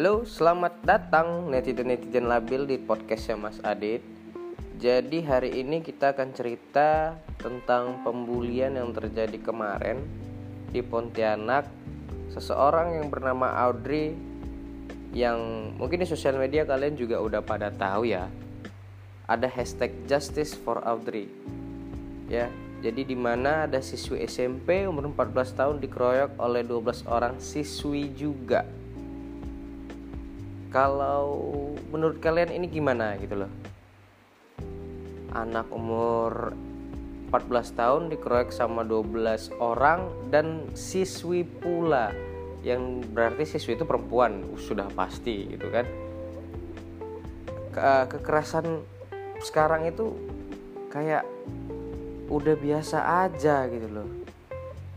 Halo, selamat datang netizen-netizen labil di podcastnya Mas Adit. Jadi hari ini kita akan cerita tentang pembulian yang terjadi kemarin di Pontianak. Seseorang yang bernama Audrey yang mungkin di sosial media kalian juga udah pada tahu ya. Ada hashtag Justice for Audrey. Ya, jadi di mana ada siswi SMP umur 14 tahun dikeroyok oleh 12 orang siswi juga kalau menurut kalian ini gimana gitu loh? Anak umur 14 tahun dikeroyok sama 12 orang dan siswi pula. Yang berarti siswi itu perempuan sudah pasti gitu kan? Ke kekerasan sekarang itu kayak udah biasa aja gitu loh.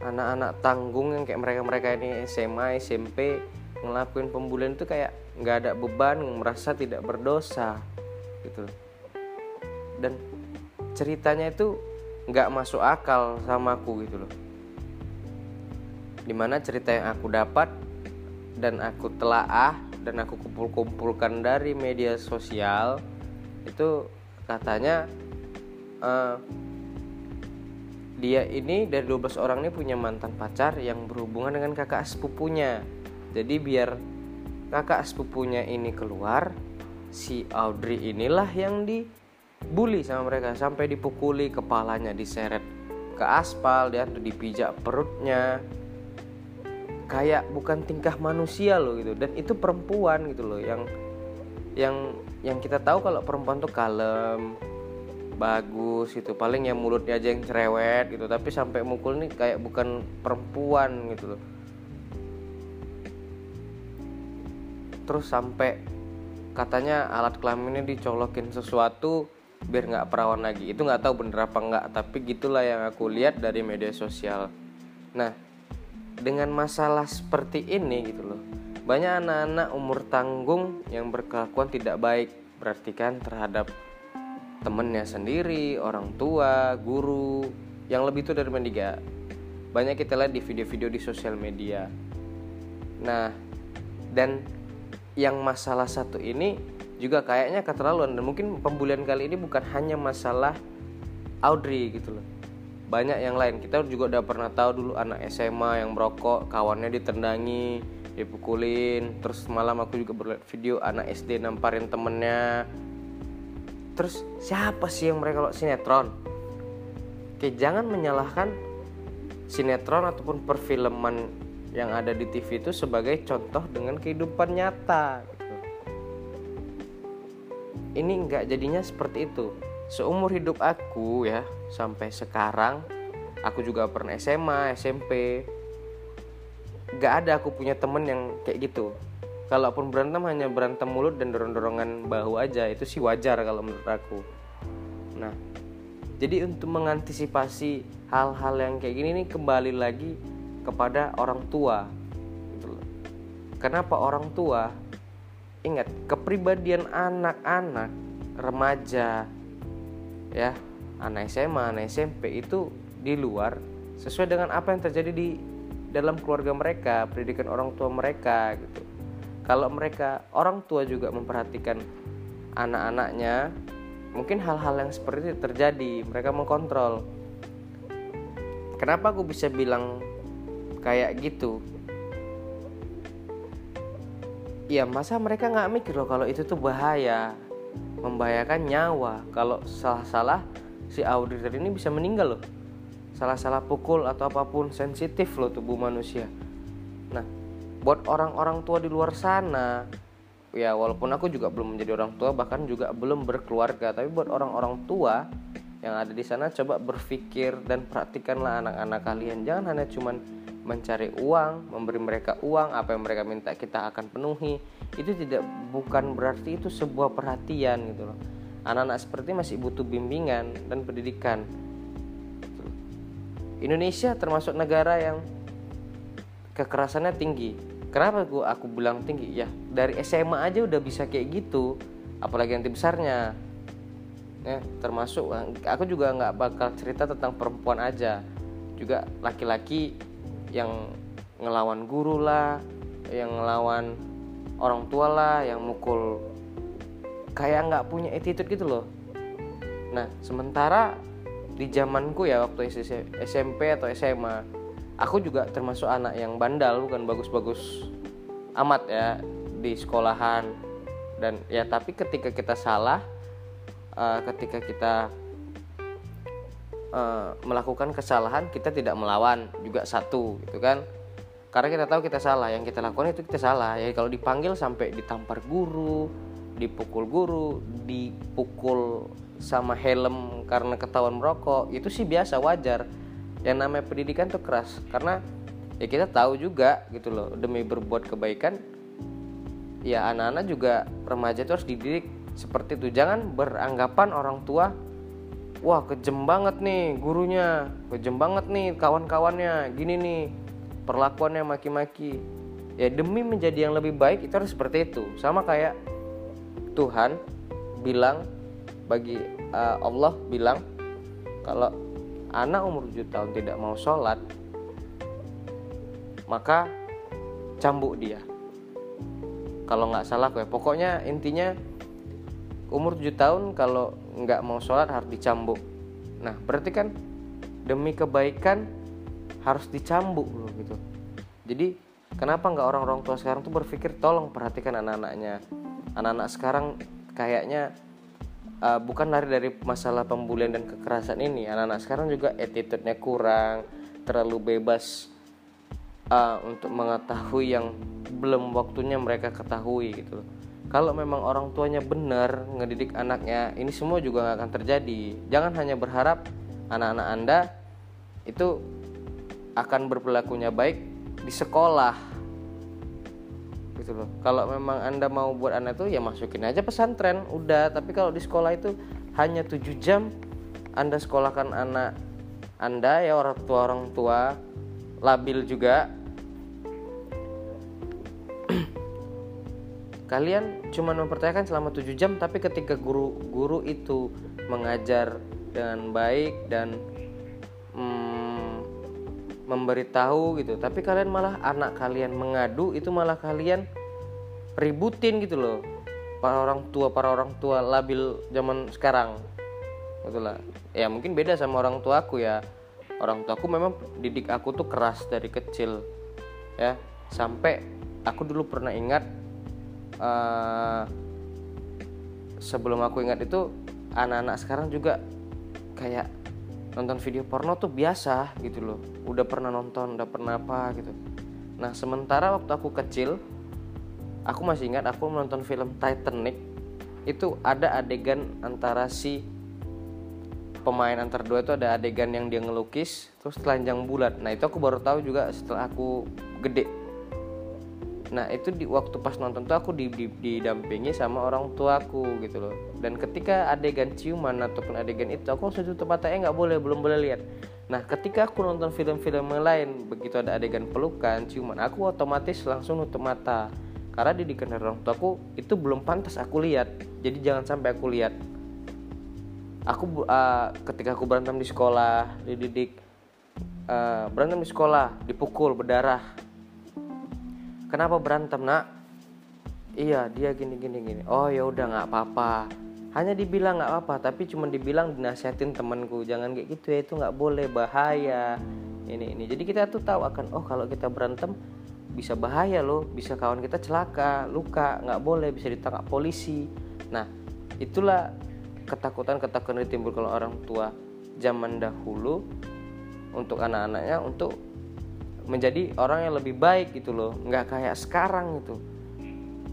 Anak-anak tanggung yang kayak mereka-mereka ini SMA SMP ngelakuin pembulian itu kayak nggak ada beban merasa tidak berdosa gitu. Dan ceritanya itu nggak masuk akal sama aku gitu loh. Di mana cerita yang aku dapat dan aku telaah dan aku kumpul-kumpulkan dari media sosial itu katanya uh, dia ini dari 12 orang ini punya mantan pacar yang berhubungan dengan kakak sepupunya jadi biar kakak sepupunya ini keluar si Audrey inilah yang dibully sama mereka. Sampai dipukuli kepalanya diseret ke aspal dia tuh dipijak perutnya. Kayak bukan tingkah manusia loh gitu. Dan itu perempuan gitu loh yang yang yang kita tahu kalau perempuan tuh kalem bagus itu paling ya mulutnya aja yang cerewet gitu. Tapi sampai mukul nih kayak bukan perempuan gitu loh terus sampai katanya alat kelaminnya dicolokin sesuatu biar nggak perawan lagi. Itu nggak tahu bener apa nggak tapi gitulah yang aku lihat dari media sosial. Nah dengan masalah seperti ini gitu loh banyak anak-anak umur tanggung yang berkelakuan tidak baik berarti kan terhadap temennya sendiri orang tua guru yang lebih itu dari mendiga banyak kita lihat di video-video di sosial media. Nah dan yang masalah satu ini juga kayaknya keterlaluan. Dan mungkin pembulian kali ini bukan hanya masalah Audrey gitu loh. Banyak yang lain. Kita juga udah pernah tahu dulu anak SMA yang merokok kawannya ditendangi dipukulin. Terus malam aku juga berlihat video anak SD namparin temennya. Terus siapa sih yang mereka kalau sinetron? Oke jangan menyalahkan sinetron ataupun perfilman yang ada di TV itu sebagai contoh dengan kehidupan nyata gitu. Ini nggak jadinya seperti itu. Seumur hidup aku ya sampai sekarang aku juga pernah SMA, SMP. Gak ada aku punya temen yang kayak gitu. Kalaupun berantem hanya berantem mulut dan dorong-dorongan bahu aja itu sih wajar kalau menurut aku. Nah, jadi untuk mengantisipasi hal-hal yang kayak gini nih kembali lagi kepada orang tua gitu. Kenapa orang tua? Ingat, kepribadian anak-anak remaja ya, anak SMA, anak SMP itu di luar sesuai dengan apa yang terjadi di dalam keluarga mereka, pendidikan orang tua mereka gitu. Kalau mereka orang tua juga memperhatikan anak-anaknya, mungkin hal-hal yang seperti itu terjadi, mereka mengkontrol. Kenapa aku bisa bilang kayak gitu. Ya masa mereka nggak mikir loh kalau itu tuh bahaya membahayakan nyawa. Kalau salah-salah si auditor ini bisa meninggal loh. Salah-salah pukul atau apa pun sensitif loh tubuh manusia. Nah buat orang-orang tua di luar sana ya walaupun aku juga belum menjadi orang tua bahkan juga belum berkeluarga tapi buat orang-orang tua yang ada di sana coba berpikir dan praktikanlah anak-anak kalian. Jangan hanya cuman mencari uang, memberi mereka uang, apa yang mereka minta kita akan penuhi. Itu tidak bukan berarti itu sebuah perhatian gitu loh. Anak-anak seperti masih butuh bimbingan dan pendidikan. Indonesia termasuk negara yang kekerasannya tinggi. Kenapa aku aku bilang tinggi? Ya, dari SMA aja udah bisa kayak gitu, apalagi nanti besarnya. Ya, termasuk aku juga nggak bakal cerita tentang perempuan aja. Juga laki-laki yang ngelawan guru lah yang ngelawan orang tua lah yang mukul kayak nggak punya attitude gitu loh. Nah sementara di zamanku ya waktu SMP atau SMA aku juga termasuk anak yang bandal bukan bagus-bagus amat ya di sekolahan. Dan ya tapi ketika kita salah uh, ketika kita uh, melakukan kesalahan kita tidak melawan juga satu gitu kan? Karena kita tahu kita salah yang kita lakukan itu kita salah. Ya kalau dipanggil sampai ditampar guru dipukul guru dipukul sama helm karena ketahuan merokok itu sih biasa wajar. Yang namanya pendidikan tuh keras karena ya kita tahu juga gitu loh demi berbuat kebaikan ya anak-anak juga remaja itu harus dididik seperti itu. Jangan beranggapan orang tua wah kejem banget nih gurunya. Kejem banget nih kawan-kawannya. Gini nih perlakuannya maki-maki. Ya demi menjadi yang lebih baik itu harus seperti itu. Sama kayak Tuhan bilang bagi uh, Allah bilang kalau anak umur 7 tahun tidak mau sholat maka cambuk dia. Kalau nggak salah gue pokoknya intinya umur 7 tahun kalau nggak mau sholat harus dicambuk. Nah berarti kan demi kebaikan harus dicambuk loh gitu. Jadi kenapa nggak orang-orang tua sekarang tuh berpikir tolong perhatikan anak-anaknya. Anak-anak sekarang kayaknya uh, bukan lari dari masalah pembulian dan kekerasan ini. Anak-anak sekarang juga attitude-nya kurang terlalu bebas uh, untuk mengetahui yang belum waktunya mereka ketahui gitu loh kalau memang orang tuanya benar ngedidik anaknya ini semua juga nggak akan terjadi. Jangan hanya berharap anak-anak anda itu akan berperilakunya baik di sekolah. Gitu loh. Kalau memang anda mau buat anak itu ya masukin aja pesantren udah. Tapi kalau di sekolah itu hanya 7 jam anda sekolahkan anak anda ya orang tua orang tua labil juga kalian cuma mempercayakan selama 7 jam tapi ketika guru guru itu mengajar dengan baik dan memberitahu gitu tapi kalian malah anak kalian mengadu itu malah kalian ributin gitu loh. Para orang tua para orang tua labil zaman sekarang. Itulah ya mungkin beda sama orang tua aku ya. Orang tua aku memang didik aku tuh keras dari kecil ya. Sampai aku dulu pernah ingat uh, sebelum aku ingat itu anak-anak sekarang juga kayak nonton video porno tuh biasa gitu loh. Udah pernah nonton udah pernah apa gitu. Nah sementara waktu aku kecil aku masih ingat aku menonton film Titanic. Itu ada adegan antara si pemain antar dua itu ada adegan yang dia ngelukis terus telanjang bulat. Nah itu aku baru tahu juga setelah aku gede nah itu di waktu pas nonton tuh aku di, di, didampingi sama orang tuaku gitu loh. Dan ketika adegan ciuman ataupun adegan itu aku langsung tutup mata eh nggak boleh belum boleh lihat. Nah ketika aku nonton film-film lain begitu ada adegan pelukan ciuman aku otomatis langsung nutup mata. Karena didikan dari orang tuaku itu belum pantas aku lihat. Jadi jangan sampai aku lihat. Aku uh, ketika aku berantem di sekolah dididik uh, berantem di sekolah dipukul berdarah kenapa berantem nak? Iya dia gini gini gini. Oh ya udah nggak apa-apa. Hanya dibilang nggak apa-apa tapi cuma dibilang dinasihatin temanku. Jangan kayak gitu ya itu nggak boleh bahaya. Ini ini. Jadi kita tuh tahu akan oh kalau kita berantem bisa bahaya loh. Bisa kawan kita celaka luka nggak boleh. Bisa ditangkap polisi. Nah itulah ketakutan ketakutan yang timbul kalau orang tua zaman dahulu untuk anak-anaknya untuk menjadi orang yang lebih baik gitu loh. Nggak kayak sekarang gitu.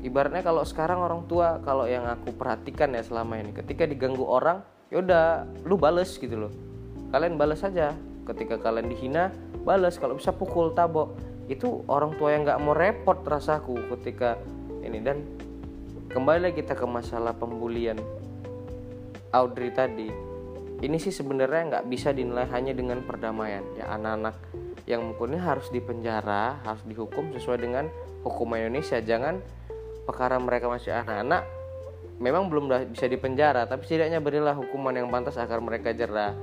Ibaratnya kalau sekarang orang tua kalau yang aku perhatikan ya selama ini ketika diganggu orang yaudah lu bales gitu loh. Kalian bales saja ketika kalian dihina bales. Kalau bisa pukul tabok. Itu orang tua yang nggak mau repot rasaku ketika ini. Dan kembali lagi kita ke masalah pembulian Audrey tadi. Ini sih sebenarnya nggak bisa dinilai hanya dengan perdamaian. Ya anak-anak yang mukulnya harus dipenjara harus dihukum sesuai dengan hukum Indonesia. Jangan perkara mereka masih anak-anak memang belum bisa dipenjara tapi setidaknya berilah hukuman yang pantas agar mereka jerah.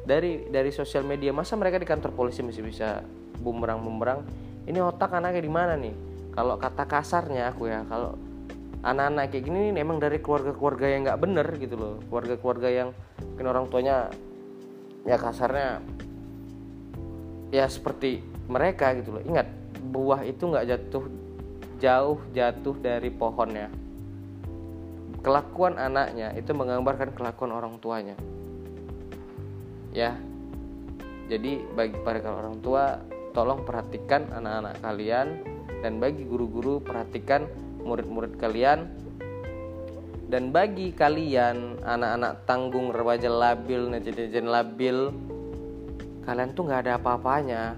Dari dari sosial media masa mereka di kantor polisi masih bisa bumerang bumerang ini otak anaknya di mana nih? Kalau kata kasarnya aku ya kalau anak-anak kayak gini memang dari keluarga-keluarga yang nggak bener gitu loh. Keluarga-keluarga yang mungkin orang tuanya ya kasarnya ya seperti mereka gitu loh. Ingat buah itu nggak jatuh jauh jatuh dari pohonnya kelakuan anaknya itu menggambarkan kelakuan orang tuanya. Ya. Jadi bagi para orang tua tolong perhatikan anak-anak kalian dan bagi guru-guru perhatikan murid-murid kalian. Dan bagi kalian anak-anak tanggung remaja labil netizen labil kalian tuh nggak ada apa-apanya.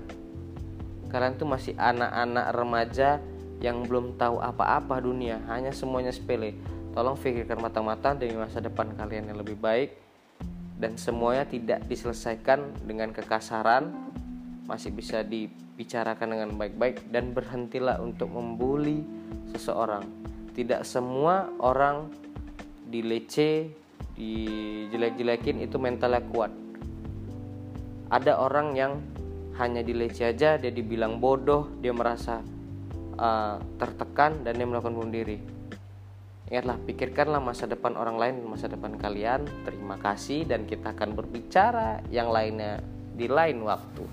Kalian tuh masih anak-anak remaja yang belum tahu apa-apa dunia hanya semuanya sepele. Tolong pikirkan matang-matang demi masa depan kalian yang lebih baik. Dan semuanya tidak diselesaikan dengan kekasaran masih bisa dibicarakan dengan baik-baik dan berhentilah untuk membuli seseorang. Tidak semua orang dilece dijelek-jelekin itu mentalnya kuat ada orang yang hanya dilece aja dia dibilang bodoh dia merasa uh, tertekan dan dia melakukan bunuh diri Ingatlah, pikirkanlah masa depan orang lain masa depan kalian. Terima kasih dan kita akan berbicara yang lainnya di lain waktu.